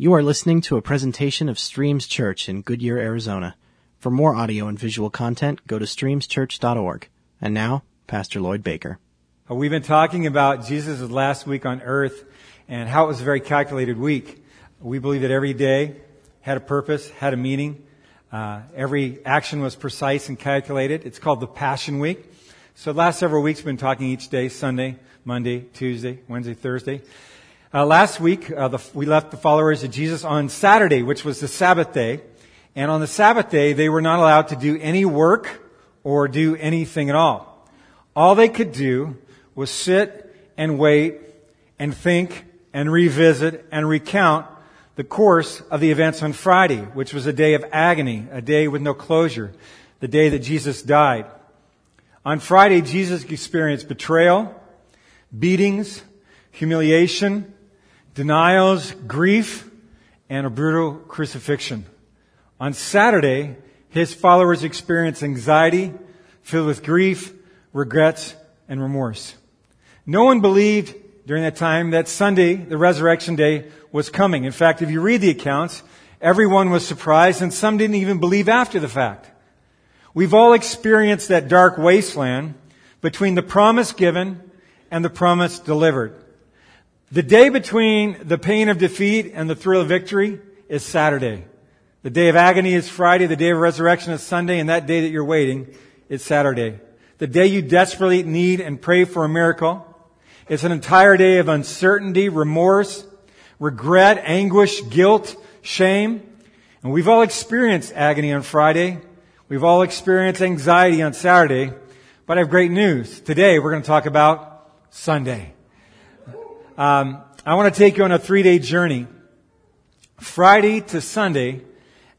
You are listening to a presentation of Streams Church in Goodyear, Arizona. For more audio and visual content, go to streamschurch.org. And now, Pastor Lloyd Baker. Uh, We've been talking about Jesus' last week on earth and how it was a very calculated week. We believe that every day had a purpose, had a meaning. Uh, every action was precise and calculated. It's called the Passion Week. So the last several weeks we've been talking each day, Sunday, Monday, Tuesday, Wednesday, Thursday. Uh, last week, uh, the, we left the followers of Jesus on Saturday, which was the Sabbath day. And on the Sabbath day, they were not allowed to do any work or do anything at all. All they could do was sit and wait and think and revisit and recount the course of the events on Friday, which was a day of agony, a day with no closure, the day that Jesus died. On Friday, Jesus experienced betrayal, beatings, humiliation, denials, grief, and a brutal crucifixion. On Saturday, his followers experienced anxiety filled with grief, regrets, and remorse. No one believed during that time that Sunday, the resurrection day, was coming. In fact, if you read the accounts, everyone was surprised and some didn't even believe after the fact. We've all experienced that dark wasteland between the promise given and the promise delivered. The day between the pain of defeat and the thrill of victory is Saturday. The day of agony is Friday. The day of resurrection is Sunday. And that day that you're waiting is Saturday. The day you desperately need and pray for a miracle. It's an entire day of uncertainty, remorse, regret, anguish, guilt, shame. And we've all experienced agony on Friday. We've all experienced anxiety on Saturday. But I have great news. Today we're going to talk about Sunday. Um, I want to take you on a three day journey, Friday to Sunday,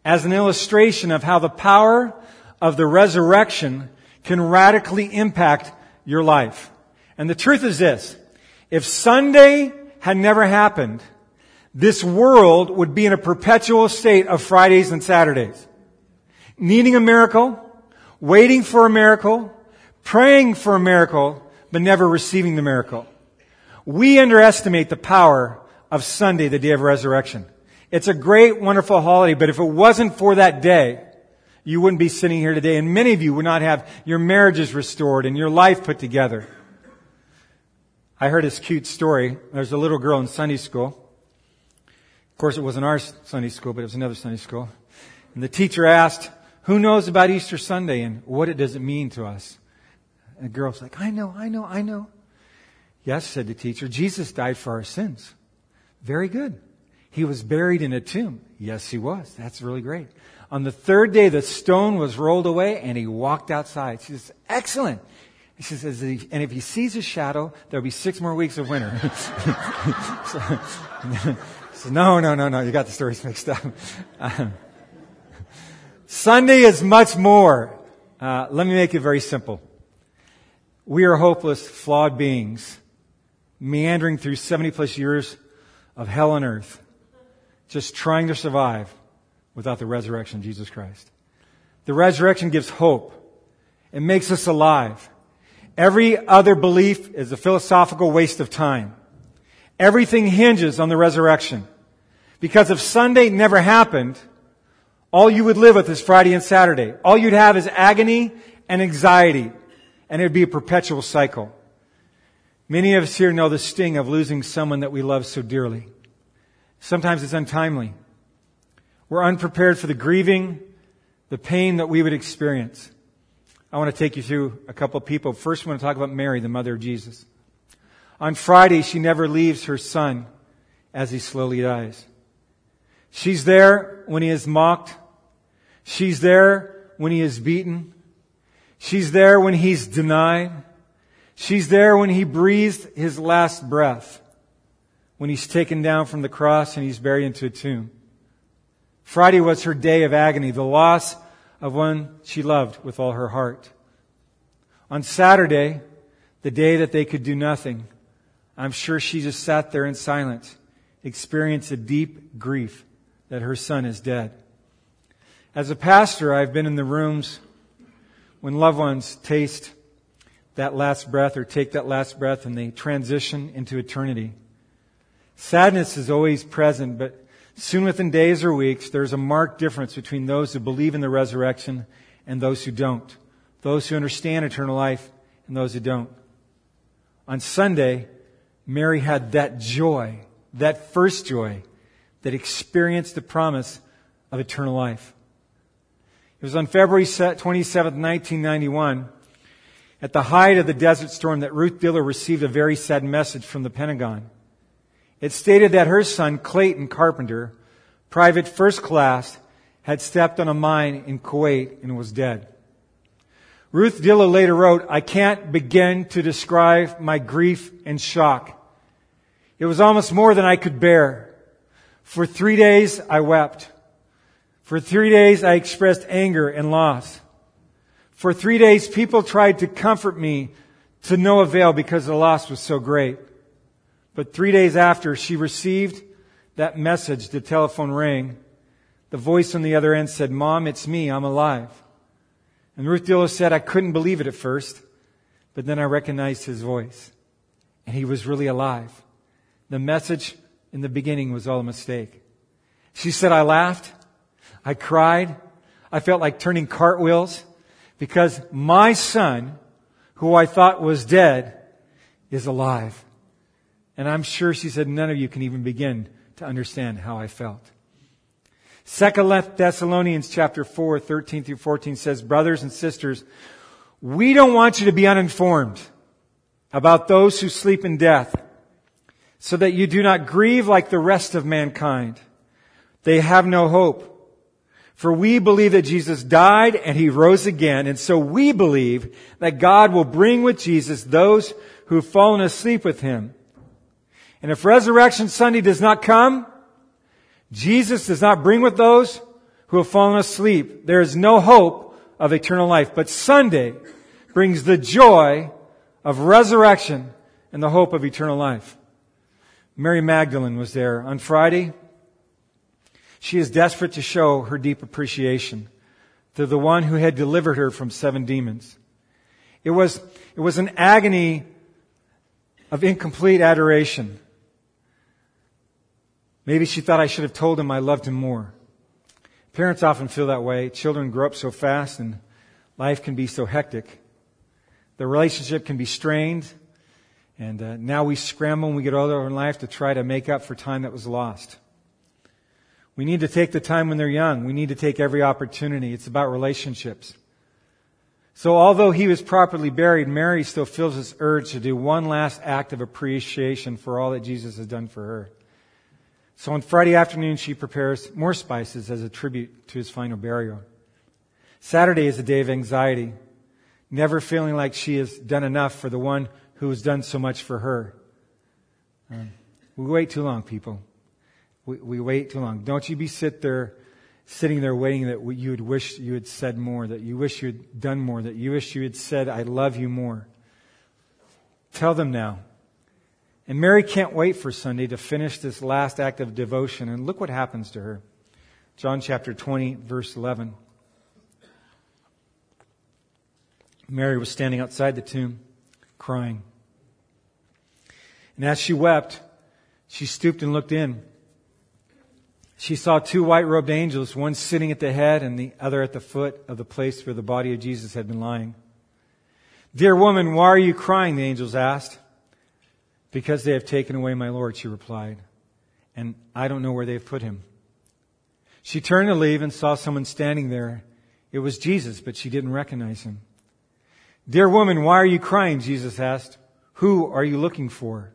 as an illustration of how the power of the resurrection can radically impact your life. And the truth is this. If Sunday had never happened, this world would be in a perpetual state of Fridays and Saturdays. Needing a miracle, waiting for a miracle, praying for a miracle, but never receiving the miracle. We underestimate the power of Sunday, the day of resurrection. It's a great, wonderful holiday, but if it wasn't for that day, you wouldn't be sitting here today, and many of you would not have your marriages restored and your life put together. I heard this cute story. There's a little girl in Sunday school. Of course, it wasn't our Sunday school, but it was another Sunday school. And the teacher asked, who knows about Easter Sunday and what it does it mean to us? And the girl's like, I know, I know, I know. Yes, said the teacher, Jesus died for our sins. Very good. He was buried in a tomb. Yes, he was. That's really great. On the third day, the stone was rolled away and he walked outside. She says, excellent. She says, and if he sees a shadow, there'll be six more weeks of winter. so, no, no, no, no, you got the stories mixed up. Um, Sunday is much more. Uh, let me make it very simple. We are hopeless, flawed beings, meandering through 70 plus years of hell on earth, just trying to survive without the resurrection of Jesus Christ. The resurrection gives hope. It makes us alive. Every other belief is a philosophical waste of time. Everything hinges on the resurrection. Because if Sunday never happened, all you would live with is Friday and Saturday. All you'd have is agony and anxiety, and it would be a perpetual cycle. Many of us here know the sting of losing someone that we love so dearly. Sometimes it's untimely. We're unprepared for the grieving, the pain that we would experience. I want to take you through a couple of people. First, I want to talk about Mary, the mother of Jesus. On Friday, she never leaves her son as he slowly dies. She's there when he is mocked. She's there when he is beaten. She's there when he's denied. She's there when he breathes his last breath. When he's taken down from the cross and he's buried into a tomb. Friday was her day of agony, the loss of one she loved with all her heart. On Saturday, the day that they could do nothing, I'm sure she just sat there in silence, experienced a deep grief that her son is dead. As a pastor, I've been in the rooms when loved ones taste that last breath or take that last breath and they transition into eternity. Sadness is always present, but soon within days or weeks, there's a marked difference between those who believe in the resurrection and those who don't. Those who understand eternal life and those who don't. On Sunday, Mary had that joy, that first joy, that experienced the promise of eternal life. It was on February 27, 1991, at the height of the desert storm, that Ruth Diller received a very sad message from the Pentagon. It stated that her son, Clayton Carpenter, private first class, had stepped on a mine in Kuwait and was dead. Ruth Diller later wrote, I can't begin to describe my grief and shock. It was almost more than I could bear. For three days I wept. For three days I expressed anger and loss. For three days people tried to comfort me to no avail because the loss was so great. But three days after she received that message, the telephone rang. The voice on the other end said, Mom, it's me. I'm alive. And Ruth Diller said, I couldn't believe it at first, but then I recognized his voice. And he was really alive. The message in the beginning was all a mistake. She said, I laughed. I cried. I felt like turning cartwheels because my son, who I thought was dead, is alive. And I'm sure she said none of you can even begin to understand how I felt. Second Thessalonians chapter 4, 13 through 14 says, brothers and sisters, we don't want you to be uninformed about those who sleep in death so that you do not grieve like the rest of mankind. They have no hope. For we believe that Jesus died and he rose again, and so we believe that God will bring with Jesus those who have fallen asleep with him. And if Resurrection Sunday does not come, Jesus does not bring with those who have fallen asleep. There is no hope of eternal life. But Sunday brings the joy of resurrection and the hope of eternal life. Mary Magdalene was there on Friday. She is desperate to show her deep appreciation to the one who had delivered her from seven demons. It was, it was an agony of incomplete adoration. Maybe she thought I should have told him I loved him more. Parents often feel that way. Children grow up so fast and life can be so hectic. The relationship can be strained. And uh, now we scramble when we get older in life to try to make up for time that was lost. We need to take the time when they're young. We need to take every opportunity. It's about relationships. So although he was properly buried, Mary still feels this urge to do one last act of appreciation for all that Jesus has done for her. So on Friday afternoon, she prepares more spices as a tribute to his final burial. Saturday is a day of anxiety, never feeling like she has done enough for the one who has done so much for her. Um, we wait too long, people. We, we wait too long. Don't you be sit there, sitting there waiting that you would wish you had said more, that you wish you had done more, that you wish you had said, I love you more. Tell them now. And Mary can't wait for Sunday to finish this last act of devotion. And look what happens to her. John chapter 20, verse 11. Mary was standing outside the tomb, crying. And as she wept, she stooped and looked in. She saw two white robed angels, one sitting at the head and the other at the foot of the place where the body of Jesus had been lying. Dear woman, why are you crying? The angels asked. Because they have taken away my Lord, she replied. And I don't know where they've put him. She turned to leave and saw someone standing there. It was Jesus, but she didn't recognize him. Dear woman, why are you crying? Jesus asked. Who are you looking for?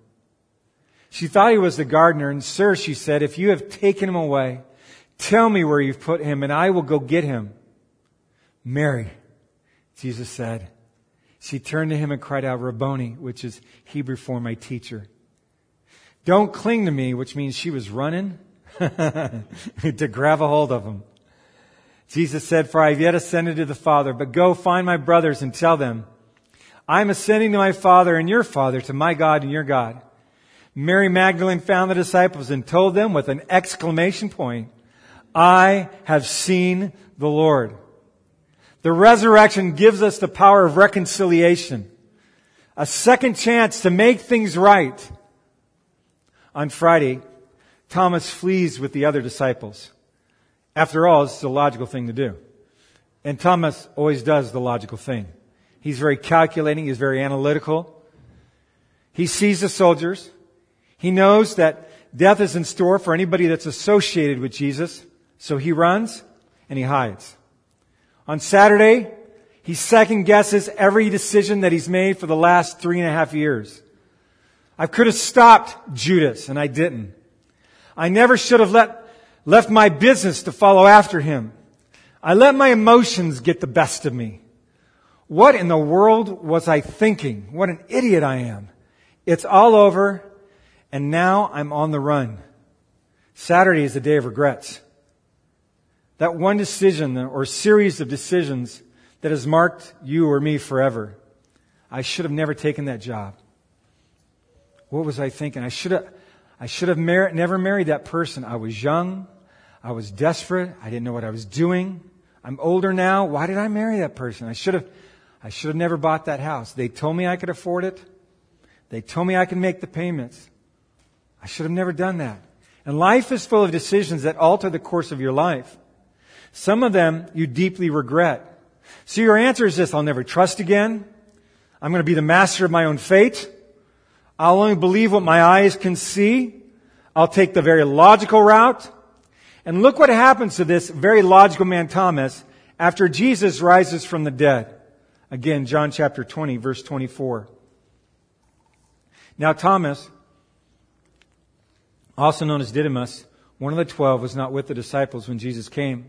She thought he was the gardener, and sir, she said, if you have taken him away, tell me where you've put him, and I will go get him. Mary, Jesus said. She turned to him and cried out, Rabboni, which is Hebrew for my teacher. Don't cling to me, which means she was running to grab a hold of him. Jesus said, for I have yet ascended to the Father, but go find my brothers and tell them, I'm ascending to my Father and your Father, to my God and your God. Mary Magdalene found the disciples and told them with an exclamation point, I have seen the Lord. The resurrection gives us the power of reconciliation, a second chance to make things right. On Friday, Thomas flees with the other disciples. After all, it's the logical thing to do. And Thomas always does the logical thing. He's very calculating, he's very analytical. He sees the soldiers. He knows that death is in store for anybody that's associated with Jesus. So he runs and he hides. On Saturday, he second guesses every decision that he's made for the last three and a half years. I could have stopped Judas and I didn't. I never should have let, left my business to follow after him. I let my emotions get the best of me. What in the world was I thinking? What an idiot I am. It's all over and now I'm on the run. Saturday is a day of regrets. That one decision or series of decisions that has marked you or me forever. I should have never taken that job. What was I thinking? I should have, I should have mar- never married that person. I was young. I was desperate. I didn't know what I was doing. I'm older now. Why did I marry that person? I should have, I should have never bought that house. They told me I could afford it. They told me I could make the payments. I should have never done that. And life is full of decisions that alter the course of your life. Some of them you deeply regret. So your answer is this, I'll never trust again. I'm going to be the master of my own fate. I'll only believe what my eyes can see. I'll take the very logical route. And look what happens to this very logical man Thomas after Jesus rises from the dead. Again, John chapter 20, verse 24. Now Thomas, also known as Didymus, one of the twelve, was not with the disciples when Jesus came.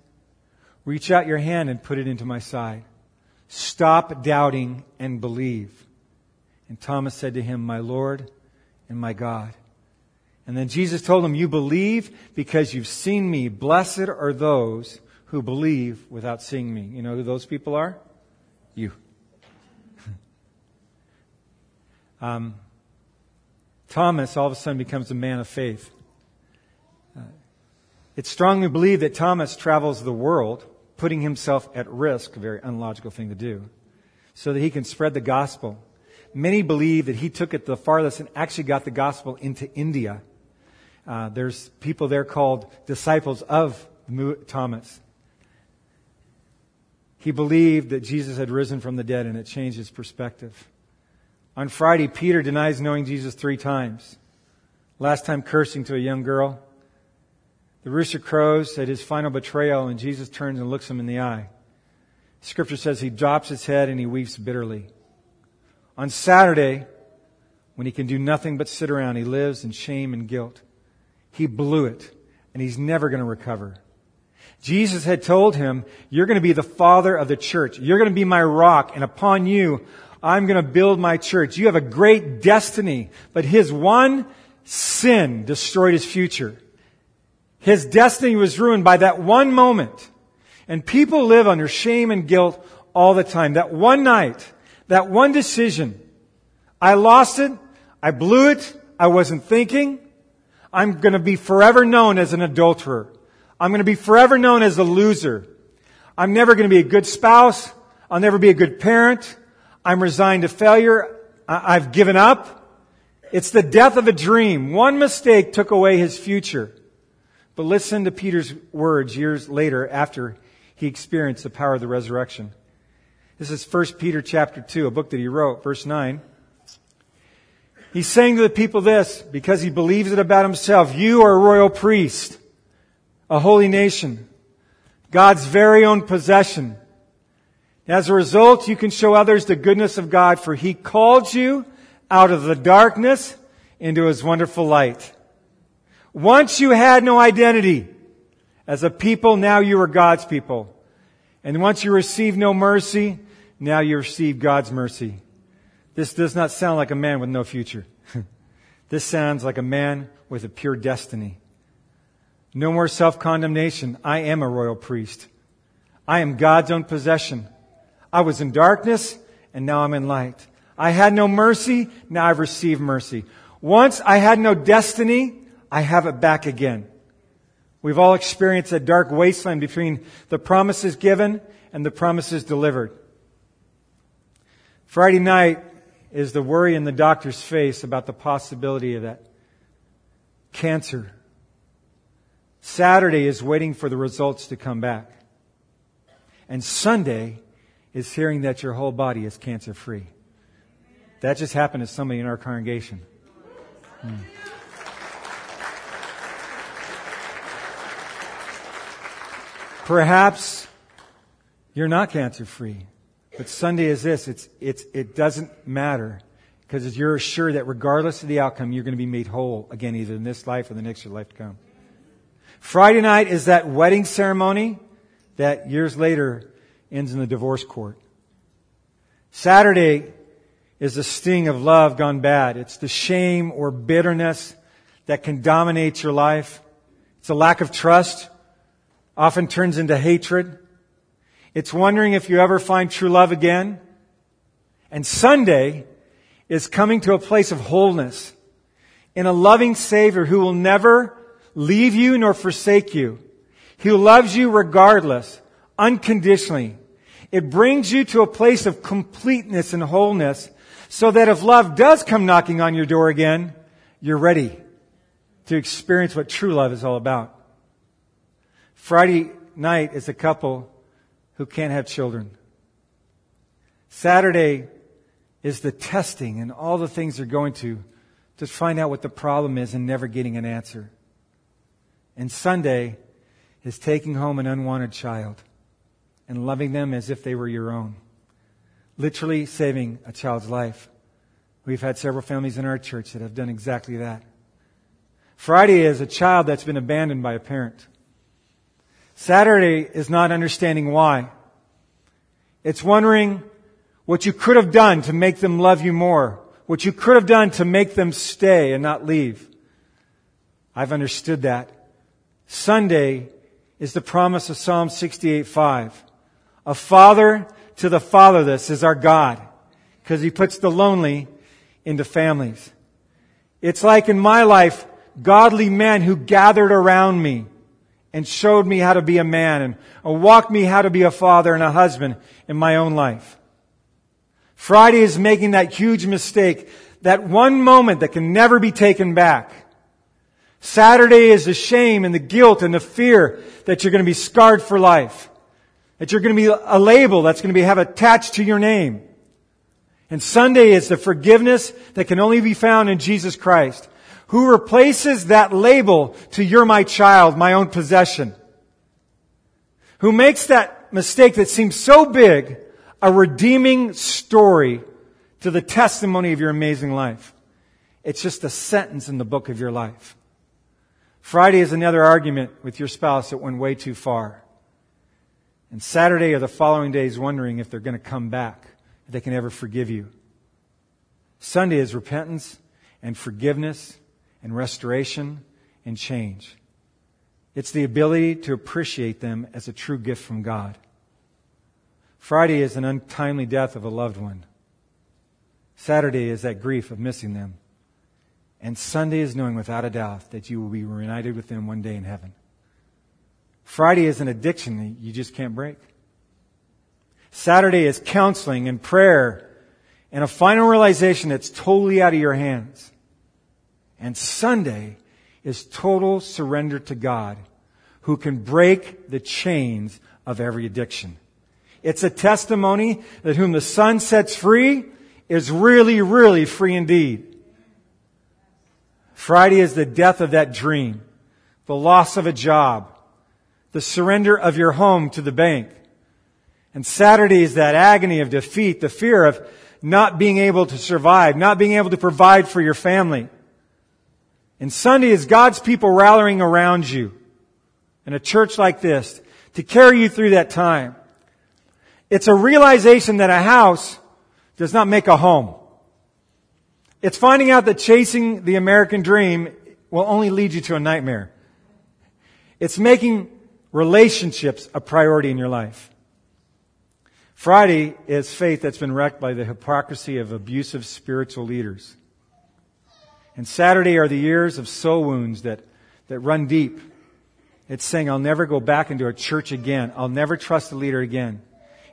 Reach out your hand and put it into my side. Stop doubting and believe. And Thomas said to him, My Lord and my God. And then Jesus told him, You believe because you've seen me. Blessed are those who believe without seeing me. You know who those people are? You. um, Thomas all of a sudden becomes a man of faith. Uh, it's strongly believed that Thomas travels the world putting himself at risk, a very unlogical thing to do, so that he can spread the gospel. Many believe that he took it the farthest and actually got the gospel into India. Uh, there's people there called disciples of Thomas. He believed that Jesus had risen from the dead and it changed his perspective. On Friday, Peter denies knowing Jesus three times. Last time cursing to a young girl. The rooster crows at his final betrayal, and Jesus turns and looks him in the eye. Scripture says he drops his head and he weeps bitterly. On Saturday, when he can do nothing but sit around, he lives in shame and guilt. He blew it, and he's never going to recover. Jesus had told him, You're going to be the father of the church. You're going to be my rock, and upon you, I'm going to build my church. You have a great destiny, but his one sin destroyed his future. His destiny was ruined by that one moment. And people live under shame and guilt all the time. That one night, that one decision, I lost it, I blew it, I wasn't thinking. I'm going to be forever known as an adulterer. I'm going to be forever known as a loser. I'm never going to be a good spouse. I'll never be a good parent. I'm resigned to failure. I've given up. It's the death of a dream. One mistake took away his future. But listen to Peter's words years later after he experienced the power of the resurrection. This is 1 Peter chapter 2, a book that he wrote, verse 9. He's saying to the people this because he believes it about himself. You are a royal priest, a holy nation, God's very own possession. As a result, you can show others the goodness of God, for he called you out of the darkness into his wonderful light. Once you had no identity as a people, now you are God's people. And once you receive no mercy, now you receive God's mercy. This does not sound like a man with no future. this sounds like a man with a pure destiny. No more self-condemnation. I am a royal priest. I am God's own possession. I was in darkness and now I'm in light. I had no mercy. Now I've received mercy. Once I had no destiny. I have it back again. We've all experienced a dark wasteland between the promises given and the promises delivered. Friday night is the worry in the doctor's face about the possibility of that cancer. Saturday is waiting for the results to come back. And Sunday is hearing that your whole body is cancer free. That just happened to somebody in our congregation. Hmm. Perhaps you're not cancer free. But Sunday is this. It's, it's, it doesn't matter because you're assured that regardless of the outcome, you're going to be made whole again, either in this life or the next life to come. Friday night is that wedding ceremony that years later ends in the divorce court. Saturday is the sting of love gone bad. It's the shame or bitterness that can dominate your life. It's a lack of trust, often turns into hatred. It's wondering if you ever find true love again. And Sunday is coming to a place of wholeness in a loving Savior who will never leave you nor forsake you. He loves you regardless, unconditionally. It brings you to a place of completeness and wholeness so that if love does come knocking on your door again, you're ready to experience what true love is all about. Friday night is a couple who can't have children. Saturday is the testing and all the things they're going to to find out what the problem is and never getting an answer. And Sunday is taking home an unwanted child and loving them as if they were your own. Literally saving a child's life. We've had several families in our church that have done exactly that. Friday is a child that's been abandoned by a parent. Saturday is not understanding why. It's wondering what you could have done to make them love you more. What you could have done to make them stay and not leave. I've understood that. Sunday is the promise of Psalm 68:5. A father to the fatherless is our God because he puts the lonely into families. It's like in my life, godly men who gathered around me and showed me how to be a man and walked me how to be a father and a husband in my own life. Friday is making that huge mistake, that one moment that can never be taken back. Saturday is the shame and the guilt and the fear that you're going to be scarred for life. That you're going to be a label that's going to be have attached to your name. And Sunday is the forgiveness that can only be found in Jesus Christ who replaces that label to you're my child, my own possession. Who makes that mistake that seems so big a redeeming story to the testimony of your amazing life. It's just a sentence in the book of your life. Friday is another argument with your spouse that went way too far. And Saturday or the following day is wondering if they're going to come back, if they can ever forgive you. Sunday is repentance and forgiveness and restoration and change. It's the ability to appreciate them as a true gift from God. Friday is an untimely death of a loved one. Saturday is that grief of missing them. And Sunday is knowing without a doubt that you will be reunited with them one day in heaven. Friday is an addiction that you just can't break. Saturday is counseling and prayer and a final realization that's totally out of your hands. And Sunday is total surrender to God who can break the chains of every addiction. It's a testimony that whom the Son sets free is really, really free indeed. Friday is the death of that dream, the loss of a job, the surrender of your home to the bank. And Saturday is that agony of defeat, the fear of not being able to survive, not being able to provide for your family. And Sunday is God's people rallying around you in a church like this to carry you through that time. It's a realization that a house does not make a home. It's finding out that chasing the American dream will only lead you to a nightmare. It's making relationships a priority in your life. Friday is faith that's been wrecked by the hypocrisy of abusive spiritual leaders. And Saturday are the years of soul wounds that, that run deep. It's saying, I'll never go back into a church again. I'll never trust a leader again.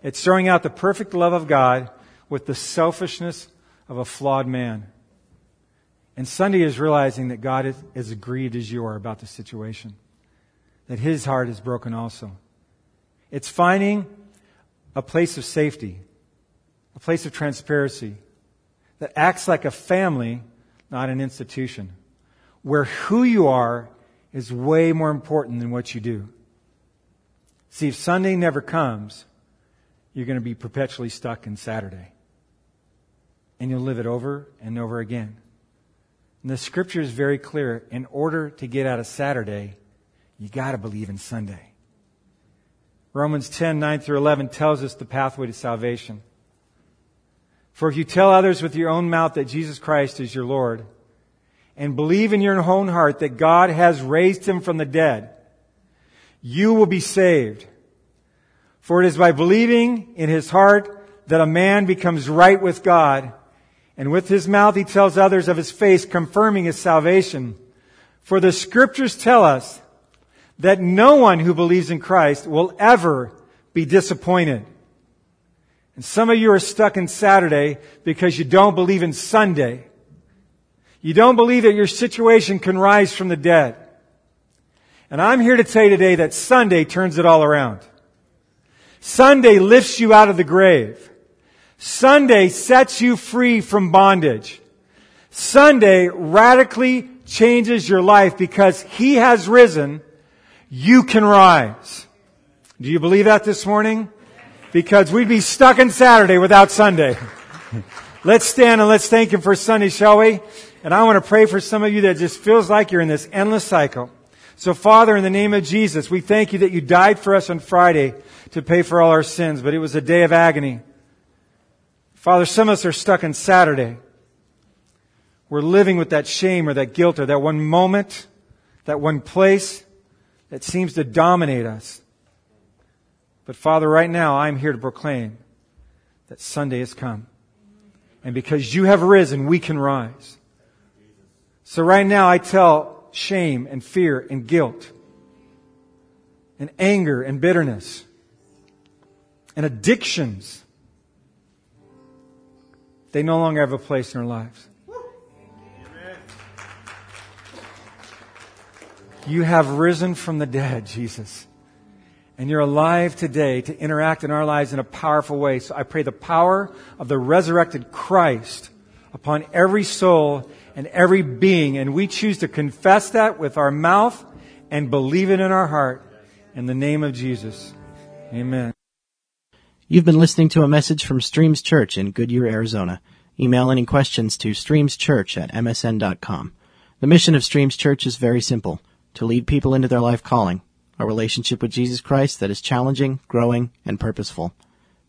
It's throwing out the perfect love of God with the selfishness of a flawed man. And Sunday is realizing that God is as grieved as you are about the situation. That his heart is broken also. It's finding a place of safety, a place of transparency that acts like a family, not an institution, where who you are is way more important than what you do. See, if Sunday never comes, you're going to be perpetually stuck in Saturday. And you'll live it over and over again. And the scripture is very clear. In order to get out of Saturday, you gotta believe in Sunday. Romans 10, 9 through 11 tells us the pathway to salvation. For if you tell others with your own mouth that Jesus Christ is your Lord, and believe in your own heart that God has raised him from the dead, you will be saved. For it is by believing in his heart that a man becomes right with God, and with his mouth he tells others of his faith, confirming his salvation. For the scriptures tell us that no one who believes in Christ will ever be disappointed. And some of you are stuck in Saturday because you don't believe in Sunday. You don't believe that your situation can rise from the dead. And I'm here to tell you today that Sunday turns it all around. Sunday lifts you out of the grave. Sunday sets you free from bondage. Sunday radically changes your life because He has risen. You can rise. Do you believe that this morning? Because we'd be stuck in Saturday without Sunday. let's stand and let's thank Him for Sunday, shall we? And I want to pray for some of you that just feels like you're in this endless cycle. So Father, in the name of Jesus, we thank you that you died for us on Friday to pay for all our sins, but it was a day of agony. Father, some of us are stuck in Saturday. We're living with that shame or that guilt or that one moment, that one place that seems to dominate us. But Father, right now I'm here to proclaim that Sunday has come. And because you have risen, we can rise. So right now I tell shame and fear and guilt and anger and bitterness and addictions they no longer have a place in our lives. You have risen from the dead, Jesus. And you're alive today to interact in our lives in a powerful way. So I pray the power of the resurrected Christ upon every soul and every being. And we choose to confess that with our mouth and believe it in our heart. In the name of Jesus. Amen. You've been listening to a message from Streams Church in Goodyear, Arizona. Email any questions to streamschurch at msn.com. The mission of Streams Church is very simple to lead people into their life calling, a relationship with Jesus Christ that is challenging, growing, and purposeful.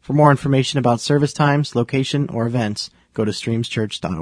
For more information about service times, location, or events, go to streamschurch.org.